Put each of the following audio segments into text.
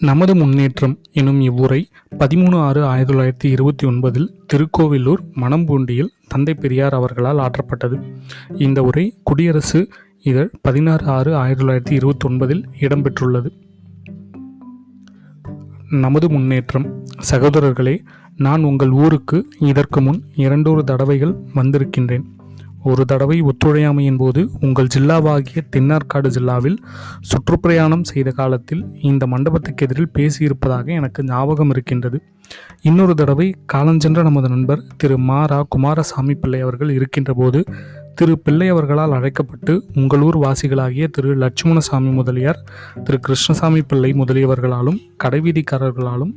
நமது முன்னேற்றம் எனும் இவ்வுரை பதிமூணு ஆறு ஆயிரத்தி தொள்ளாயிரத்தி இருபத்தி ஒன்பதில் திருக்கோவிலூர் மணம்பூண்டியில் தந்தை பெரியார் அவர்களால் ஆற்றப்பட்டது. இந்த உரை குடியரசு இதழ் பதினாறு ஆறு ஆயிரத்தி தொள்ளாயிரத்தி இருபத்தி ஒன்பதில் இடம்பெற்றுள்ளது. நமது முன்னேற்றம். சகோதரர்களே நான் உங்கள் ஊருக்கு இதற்கு முன் இரண்டொரு தடவைகள் வந்திருக்கின்றேன். ஒரு தடவை ஒத்துழையாமையின் போது உங்கள் ஜில்லாவாகிய தென்னார்காடு ஜில்லாவில் சுற்றுப்பிரயாணம் செய்த காலத்தில் இந்த மண்டபத்துக்கு எதிரில் பேசியிருப்பதாக எனக்கு ஞாபகம் இருக்கின்றது. இன்னொரு தடவை காலஞ்சென்ற நமது நண்பர் திரு மாரா குமாரசாமி பிள்ளை அவர்கள் இருக்கின்ற போது திரு பிள்ளை அவர்களால் அழைக்கப்பட்டு உங்களூர் வாசிகளாகிய திரு லட்சுமணசாமி முதலியார் திரு கிருஷ்ணசாமி பிள்ளை முதலியவர்களாலும் கடைவீதிக்காரர்களாலும்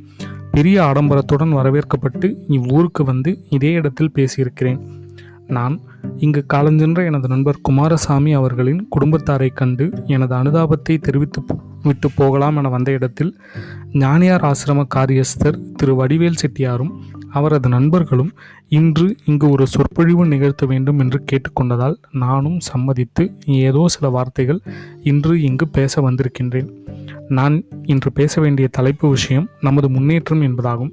பெரிய ஆடம்பரத்துடன் வரவேற்கப்பட்டு இவ்வூருக்கு வந்து இதே இடத்தில் பேசியிருக்கிறேன். நான் இங்கு காலஞ்சென்ற எனது நண்பர் குமாரசாமி அவர்களின் குடும்பத்தாரை கண்டு எனது அனுதாபத்தை தெரிவித்து விட்டு போகலாம் என வந்த இடத்தில் ஞானியார் ஆசிரம காரியஸ்தர் திரு வடிவேல் செட்டியாரும் அவரது நண்பர்களும் இன்று இங்கு ஒரு சொற்பொழிவு நிகழ்த்த வேண்டும் என்று கேட்டுக்கொண்டதால் நானும் சம்மதித்து ஏதோ சில வார்த்தைகள் இன்று இங்கு பேச வந்திருக்கின்றேன். நான் இன்று பேச வேண்டிய தலைப்பு விஷயம் நமது முன்னேற்றம் என்பதாகும்.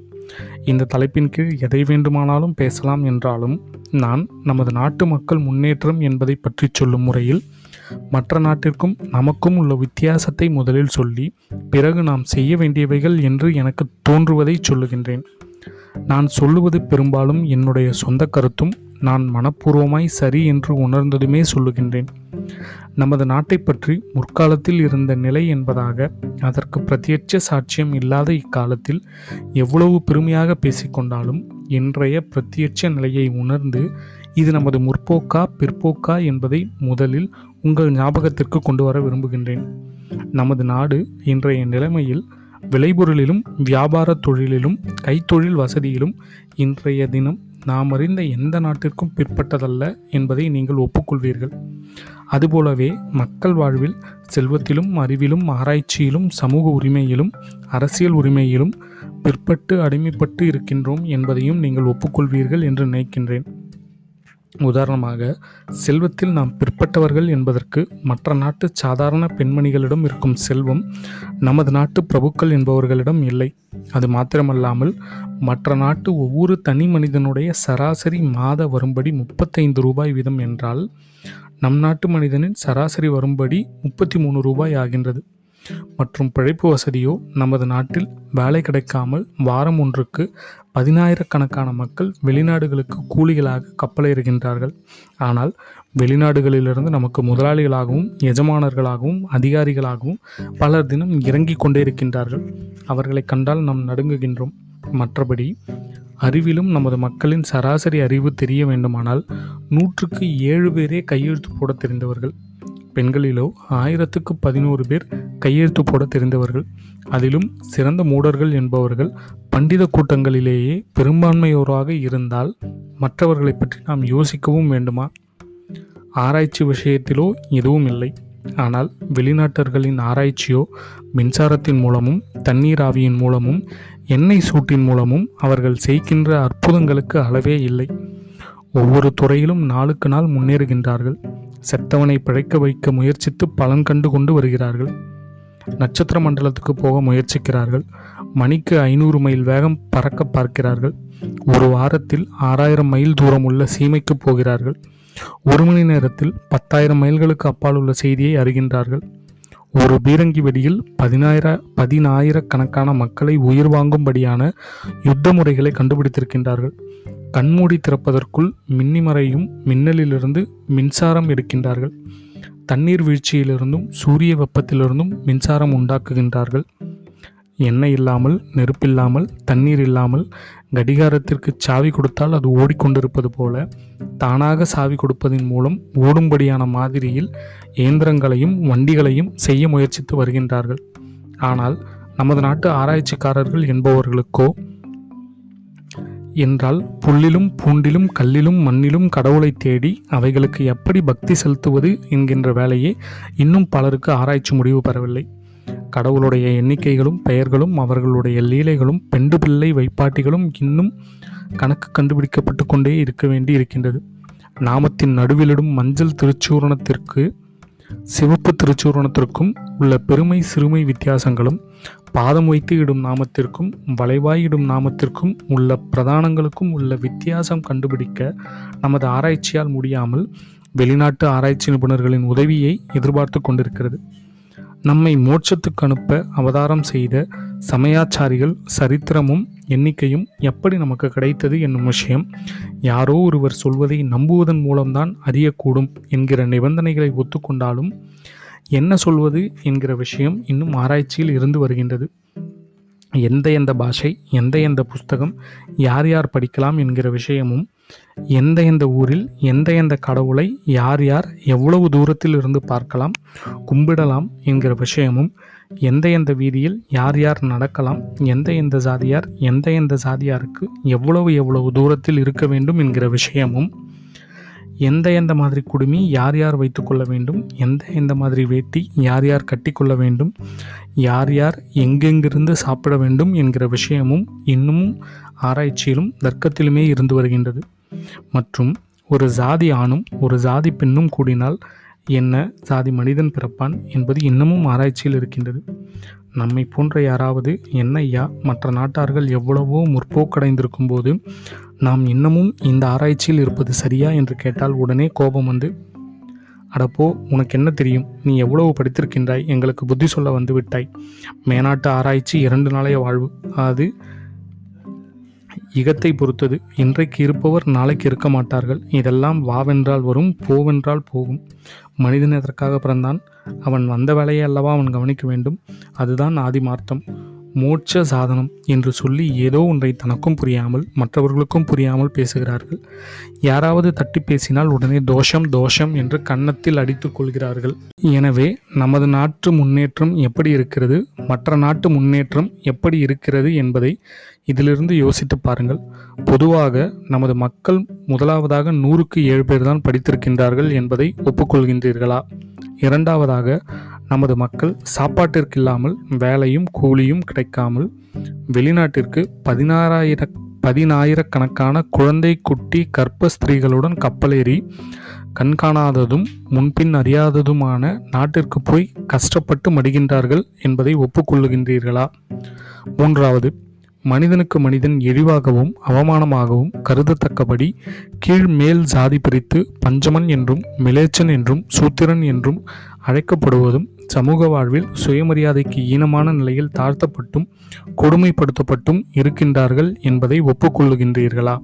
இந்த தலைப்பின் கீழ் எதை வேண்டுமானாலும் பேசலாம் என்றாலும் நான் நமது நாட்டு மக்கள் முன்னேற்றம் என்பதை பற்றி சொல்லும் முறையில் மற்ற நாட்டிற்கும் நமக்கும் உள்ள வித்தியாசத்தை முதலில் சொல்லி பிறகு நாம் செய்ய வேண்டியவைகள் என்று எனக்கு தோன்றுவதை சொல்லுகின்றேன். நான் சொல்லுவது பெரும்பாலும் என்னுடைய சொந்த கருத்தும் நான் மனப்பூர்வமாய் சரி என்று உணர்ந்ததுமே சொல்லுகின்றேன். நமது நாட்டை பற்றி முற்காலத்தில் இருந்த நிலை என்பதாக அதற்கு பிரத்யட்ச சாட்சியம் இல்லாத இக்காலத்தில் எவ்வளவு பெருமையாக பேசிக்கொண்டாலும் இன்றைய பிரத்யட்ச நிலையை உணர்ந்து இது நமது முற்போக்கா பிற்போக்கா என்பதை முதலில் உங்கள் ஞாபகத்திற்கு கொண்டு வர விரும்புகின்றேன். நமது நாடு இன்றைய நிலைமையில் விளைபொருளிலும் வியாபார தொழிலிலும் கைத்தொழில் வசதியிலும் இன்றைய தினம் நாம் அறிந்த எந்த நாட்டிற்கும் பிற்பட்டதல்ல என்பதை நீங்கள் ஒப்புக்கொள்வீர்கள். அதுபோலவே மக்கள் வாழ்வில் செல்வத்திலும் அறிவிலும் ஆராய்ச்சியிலும் சமூக உரிமையிலும் அரசியல் உரிமையிலும் பிற்பட்டு அடிமைப்பட்டு இருக்கின்றோம் என்பதையும் நீங்கள் ஒப்புக்கொள்வீர்கள் என்று நினைக்கின்றேன். உதாரணமாக செல்வத்தில் நாம் பிற்பட்டவர்கள் என்பதற்கு மற்ற நாட்டு சாதாரண பெண்மணிகளிடம் இருக்கும் செல்வம் நமது நாட்டு பிரபுக்கள் என்பவர்களிடம் இல்லை. அது மாத்திரமல்லாமல் மற்ற நாட்டு ஒவ்வொரு தனி மனிதனுடைய சராசரி மாத வரும்படி முப்பத்தைந்து ரூபாய் வீதம் என்றால் நம் நாட்டு மனிதனின் சராசரி வரும்படி முப்பத்தி மூணு ரூபாய் ஆகின்றது. மற்றும் பிழைப்பு வசதியோ நமது நாட்டில் வேலை கிடைக்காமல் வாரம் ஒன்றுக்கு பதினாயிரக்கணக்கான மக்கள் வெளிநாடுகளுக்கு கூலிகளாக கப்பலேறுகின்றார்கள். ஆனால் வெளிநாடுகளிலிருந்து நமக்கு முதலாளிகளாகவும் எஜமானர்களாகவும் அதிகாரிகளாகவும் பலர் தினம் இறங்கிக் கொண்டே இருக்கின்றார்கள். அவர்களை கண்டால் நாம் நடுங்குகின்றோம். மற்றபடி அறிவிலும் நமது மக்களின் சராசரி அறிவு தெரிய வேண்டுமானால் நூற்றுக்கு ஏழு பேரே கையெழுத்து போட தெரிந்தவர்கள். பெண்களிலோ ஆயிரத்துக்கு பதினோரு பேர் கையெழுத்து போட தெரிந்தவர்கள். அதிலும் சிறந்த மூடர்கள் என்பவர்கள் பண்டித கூட்டங்களிலேயே பெரும்பான்மையோராக இருந்தால் மற்றவர்களை பற்றி நாம் யோசிக்கவும் வேண்டுமா? ஆராய்ச்சி விஷயத்திலோ எதுவும் இல்லை. ஆனால் வெளிநாட்டர்களின் ஆராய்ச்சியோ மின்சாரத்தின் மூலமும் தண்ணீர் ஆவியின் மூலமும் எண்ணெய் சூட்டின் மூலமும் அவர்கள் செய்கின்ற அற்புதங்களுக்கு அளவே இல்லை. ஒவ்வொரு துறையிலும் நாளுக்கு நாள் முன்னேறுகின்றார்கள். செத்தவனை பிழைக்க வைக்க முயற்சித்து பலன் கண்டு கொண்டு வருகிறார்கள். நட்சத்திர மண்டலத்துக்கு போக முயற்சிக்கிறார்கள். மணிக்கு ஐநூறு மைல் வேகம் பறக்க பார்க்கிறார்கள். ஒரு வாரத்தில் ஆறாயிரம் மைல் தூரம் உள்ள சீமைக்கு போகிறார்கள். ஒரு மணி நேரத்தில் பத்தாயிரம் மைல்களுக்கு அப்பால் உள்ள செய்தியை அறிகின்றார்கள். ஒரு பீரங்கி வெடியில் பதினாயிர பதினாயிரக்கணக்கான மக்களை உயிர் வாங்கும்படியான யுத்த முறைகளை கண்டுபிடித்திருக்கின்றார்கள். கண்மூடி திறப்பதற்குள் மின்னிமறையும் மின்னலிலிருந்து மின்சாரம் எடுக்கின்றார்கள். தண்ணீர் வீழ்ச்சியிலிருந்தும் சூரிய வெப்பத்திலிருந்தும் மின்சாரம் உண்டாக்குகின்றார்கள். எண்ணெய் இல்லாமல் நெருப்பில்லாமல் தண்ணீர் இல்லாமல் கடிகாரத்திற்கு சாவி கொடுத்தால் அது ஓடிக்கொண்டிருப்பது போல தானாக சாவி கொடுப்பதன் மூலம் ஓடும்படியான மாதிரியில் இயந்திரங்களையும் வண்டிகளையும் செய்ய முயற்சித்து வருகின்றார்கள். ஆனால் நமது நாட்டு ஆராய்ச்சிக்காரர்கள் என்பவர்களுக்கோ என்றால் புல்லிலும் பூண்டிலும் கல்லிலும் மண்ணிலும் கடவுளை தேடி அவைகளுக்கு எப்படி பக்தி செலுத்துவது என்கின்ற வேலையே இன்னும் பலருக்கு ஆராய்ச்சி முடிவு பெறவில்லை. கடவுளுடைய எண்ணிக்கைகளும் பெயர்களும் அவர்களுடைய லீலைகளும் பெண்டு பிள்ளை வைப்பாட்டிகளும் இன்னும் கணக்கு கண்டுபிடிக்கப்பட்டு கொண்டே இருக்க வேண்டி இருக்கின்றது. நாமத்தின் நடுவிலிடும் மஞ்சள் திருச்சூரணத்திற்கு சிவப்பு திருச்சூரணத்திற்கும் உள்ள பெருமை சிறுமை வித்தியாசங்களும் பாதம் வைத்து இடும் நாமத்திற்கும் வளைவாயிடும் நாமத்திற்கும் உள்ள பிரதானங்களுக்கும் உள்ள வித்தியாசம் கண்டுபிடிக்க நமது ஆராய்ச்சியால் முடியாமல் வெளிநாட்டு ஆராய்ச்சி நிபுணர்களின் உதவியை எதிர்பார்த்து கொண்டிருக்கிறது. நம்மை மோட்சத்துக்கு அனுப்ப அவதாரம் செய்த சமயாச்சாரிகள் சரித்திரமும் எண்ணிக்கையும் எப்படி நமக்கு கிடைத்தது என்னும் விஷயம். யாரோ ஒருவர் சொல்வதை நம்புவதன் மூலம்தான் அறியக்கூடும் என்கிற நிபந்தனைகளை ஒத்துக்கொண்டாலும் என்ன சொல்வது என்கிற விஷயம் இன்னும் ஆராய்ச்சியில் இருந்து வருகின்றது. எந்த எந்த பாஷை எந்த எந்த புஸ்தகம் யார் யார் படிக்கலாம் என்கிற விஷயமும் எந்த எந்த ஊரில் எந்த எந்த கடவுளை யார் யார் எவ்வளவு தூரத்தில் இருந்து பார்க்கலாம் கும்பிடலாம் என்கிற விஷயமும் எந்த எந்த வீதியில் யார் யார் நடக்கலாம் எந்த எந்த சாதியார் எந்த எந்த சாதியாருக்கு எவ்வளவு எவ்வளவு தூரத்தில் இருக்க வேண்டும் என்கிற விஷயமும் எந்த எந்த மாதிரி குடுமி யார் யார் வைத்துக்கொள்ள வேண்டும் எந்த எந்த மாதிரி வேட்டி யார் யார் கட்டிக்கொள்ள வேண்டும் யார் யார் எங்கெங்கிருந்து சாப்பிட வேண்டும் என்கிற விஷயமும் இன்னமும் ஆராய்ச்சியிலும் தர்க்கத்திலுமே இருந்து வருகின்றது. மற்றும் ஒரு சாதி ஆணும் ஒரு ஜாதி பெண்ணும் கூடினால் என்ன சாதி மனிதன் பிறப்பான் என்பது இன்னமும் ஆராய்ச்சியில் இருக்கின்றது. நம்மை போன்ற யாராவது என்னையா மற்ற நாட்டார்கள் எவ்வளவோ முற்போக்கடைந்திருக்கும் போது நாம் இன்னமும் இந்த ஆராய்ச்சியில் இருப்பது சரியா என்று கேட்டால் உடனே கோபம் வந்து அடப்போ உனக்கு என்ன தெரியும்? நீ எவ்வளவு படித்திருக்கின்றாய் எங்களுக்கு புத்தி சொல்ல வந்து விட்டாய். மேனாட்டு ஆராய்ச்சி இரண்டு நாளைய வாழ்வு. அது இகத்தை பொறுத்தது. இன்றைக்கு இருப்பவர் நாளைக்கு இருக்க மாட்டார்கள். இதெல்லாம் வாவென்றால் வரும் போவென்றால் போகும். மனிதன் எதற்காக பிறந்தான்? அவன் வந்த வேலையை அல்லவா அவன் கவனிக்க வேண்டும். அதுதான் ஆதிமார்த்தம். மோட்ச சாதனம் என்று சொல்லி ஏதோ ஒன்றை தனக்கும் புரியாமல் மற்றவர்களுக்கும் புரியாமல் பேசுகிறார்கள். யாராவது தட்டி பேசினால் உடனே தோஷம் தோஷம் என்று கன்னத்தில் அடித்துக் கொள்கிறார்கள். எனவே நமது நாட்டு முன்னேற்றம் எப்படி இருக்கிறது? மற்ற நாட்டு முன்னேற்றம் எப்படி இருக்கிறது என்பதை இதிலிருந்து யோசித்து பாருங்கள். பொதுவாக நமது மக்கள் முதலாவதாக நூறுக்கு ஏழு பேர் தான் படித்திருக்கின்றார்கள் என்பதை ஒப்புக்கொள்கின்றீர்களா? இரண்டாவதாக நமது மக்கள் சாப்பாட்டிற்கு இல்லாமல் வேலையும் கூலியும் கிடைக்காமல் வெளிநாட்டிற்கு பதினாறாயிர பதினாயிரக்கணக்கான குழந்தை குட்டி கற்ப ஸ்திரீகளுடன் கப்பலேறி கண்காணாததும் முன்பின் அறியாததுமான நாட்டிற்கு போய் கஷ்டப்பட்டு மடிகின்றார்கள் என்பதை ஒப்புக்கொள்ளுகின்றீர்களா? மூன்றாவது மனிதனுக்கு மனிதன் இழிவாகவும் அவமானமாகவும் கருதத்தக்கபடி கீழ் மேல் சாதி பிரித்து பஞ்சமன் என்றும் மிலேச்சன் என்றும் சூத்திரன் என்றும் அழைக்கப்படுவதும் சமூக வாழ்வில் சுயமரியாதைக்கு ஈனமான நிலையில் தாழ்த்தப்பட்டும் கொடுமைப்படுத்தப்பட்டும் இருக்கின்றார்கள் என்பதை ஒப்புக்கொள்ளுகின்றீர்களா?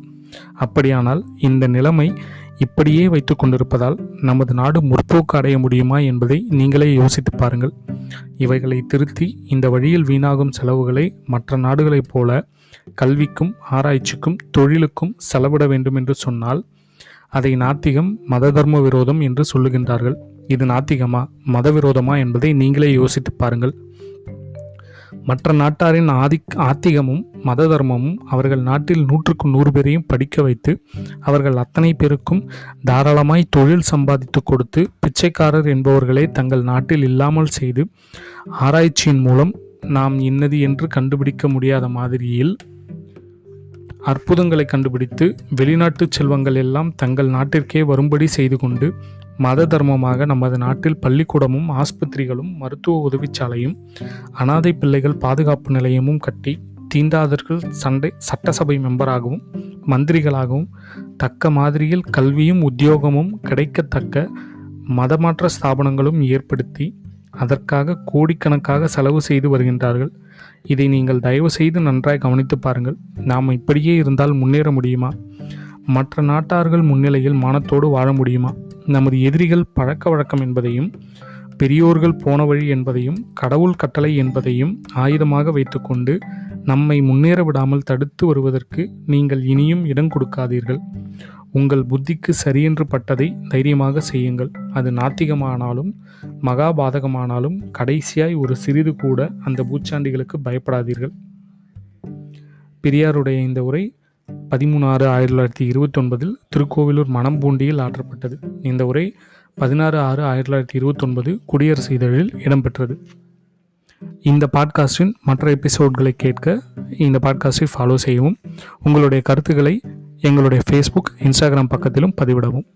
அப்படியானால் இந்த நிலைமை இப்படியே வைத்து கொண்டிருப்பதால் நமது நாடு முற்போக்கு அடைய முடியுமா என்பதை நீங்களே யோசித்து பாருங்கள். இவைகளை திருத்தி இந்த வழியில் வீணாகும் செலவுகளை மற்ற நாடுகளைப் போல கல்விக்கும் ஆராய்ச்சிக்கும் தொழிலுக்கும் செலவிட வேண்டும் என்று சொன்னால் அதை நாத்திகம் மத தர்ம விரோதம் என்று சொல்லுகின்றார்கள். இது நாத்திகமா மத விரோதமா என்பதை நீங்களே யோசித்து பாருங்கள். மற்ற நாட்டாரின் ஆதி ஆத்திகமும் மத தர்மமும் அவர்கள் நாட்டில் நூற்றுக்கு நூறு பேரையும் படிக்க வைத்து அவர்கள் அத்தனை பேருக்கும் தாராளமாய் தொழில் சம்பாதித்து கொடுத்து பிச்சைக்காரர் என்பவர்களை தங்கள் நாட்டில் இல்லாமல் செய்து ஆராய்ச்சியின் மூலம் நாம் இன்னது என்று கண்டுபிடிக்க முடியாத மாதிரியில் அற்புதங்களை கண்டுபிடித்து வெளிநாட்டு செல்வங்கள் எல்லாம் தங்கள் நாட்டிற்கே வரும்படி செய்து கொண்டு மத தர்மமாக நமது நாட்டில் பள்ளிக்கூடமும் ஆஸ்பத்திரிகளும் மருத்துவ உதவிச்சாலையும் அனாதை பிள்ளைகள் பாதுகாப்பு நிலையமும் கட்டி தீண்டாதர்கள் சண்டை சட்டசபை மெம்பராகவும் மந்திரிகளாகவும் தக்க மாதிரியில் கல்வியும் உத்தியோகமும் கிடைக்கத்தக்க மதமாற்ற ஸ்தாபனங்களும் ஏற்படுத்தி அதற்காக கோடிக்கணக்காக செலவு செய்து வருகின்றார்கள். இதை நீங்கள் தயவு செய்து நன்றாய் கவனித்து பாருங்கள். நாம் இப்படியே இருந்தால் முன்னேற முடியுமா? மற்ற நாட்டார்கள் முன்னிலையில் மானத்தோடு வாழ முடியுமா? நமது எதிரிகள் பழக்க வழக்கம் என்பதையும் பெரியோர்கள் போன வழி என்பதையும் கடவுள் கட்டளை என்பதையும் ஆயுதமாக வைத்துக்கொண்டு நம்மை முன்னேற விடாமல் தடுத்து வருவதற்கு நீங்கள் இனியும் இடம் கொடுக்காதீர்கள். உங்கள் புத்திக்கு சரியென்று பட்டதை தைரியமாக செய்யுங்கள். அது நாத்திகமானாலும் மகாபாதகமானாலும் கடைசியாய் ஒரு சிறிது கூட அந்த பூச்சாண்டிகளுக்கு பயப்படாதீர்கள். பெரியாருடைய இந்த உரை பதிமூணு ஆறு ஆயிரத்தி தொள்ளாயிரத்தி இருபத்தொன்பதில் திருக்கோவிலூர் மணம்பூண்டியில் ஆற்றப்பட்டது. இந்த உரை பதினாறு ஆறு ஆயிரத்தி தொள்ளாயிரத்தி இருபத்தொன்பது குடியரசு இதழில் இடம்பெற்றது. இந்த பாட்காஸ்டின் மற்ற எபிசோட்களை கேட்க இந்த பாட்காஸ்டை ஃபாலோ செய்யவும் உங்களுடைய கருத்துக்களை எங்களுடைய ஃபேஸ்புக் இன்ஸ்டாகிராம் பக்கத்திலும் பதிவிடவும்.